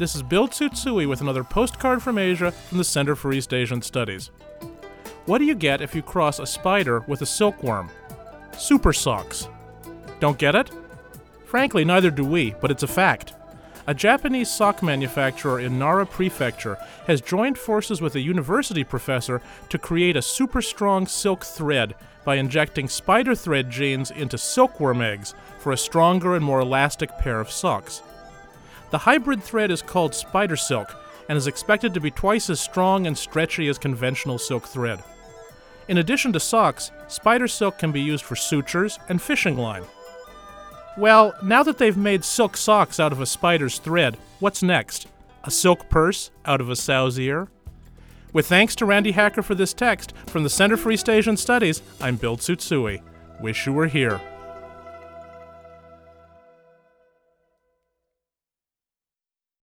This is Bill Tsutsui with another postcard from Asia from the Center for East Asian Studies. What do you get if you cross a spider with a silkworm? Super socks. Don't get it? Frankly, neither do we, but it's a fact. A Japanese sock manufacturer in Nara Prefecture has joined forces with a university professor to create a super strong silk thread by injecting spider thread genes into silkworm eggs for a stronger and more elastic pair of socks. The hybrid thread is called spider silk and is expected to be twice as strong and stretchy as conventional silk thread. In addition to socks, spider silk can be used for sutures and fishing line. Well, now that they've made silk socks out of a spider's thread, what's next? A silk purse out of a sow's ear? With thanks to Randi Hacker for this text, from the Center for East Asian Studies, I'm Bill Tsutsui. Wish you were here.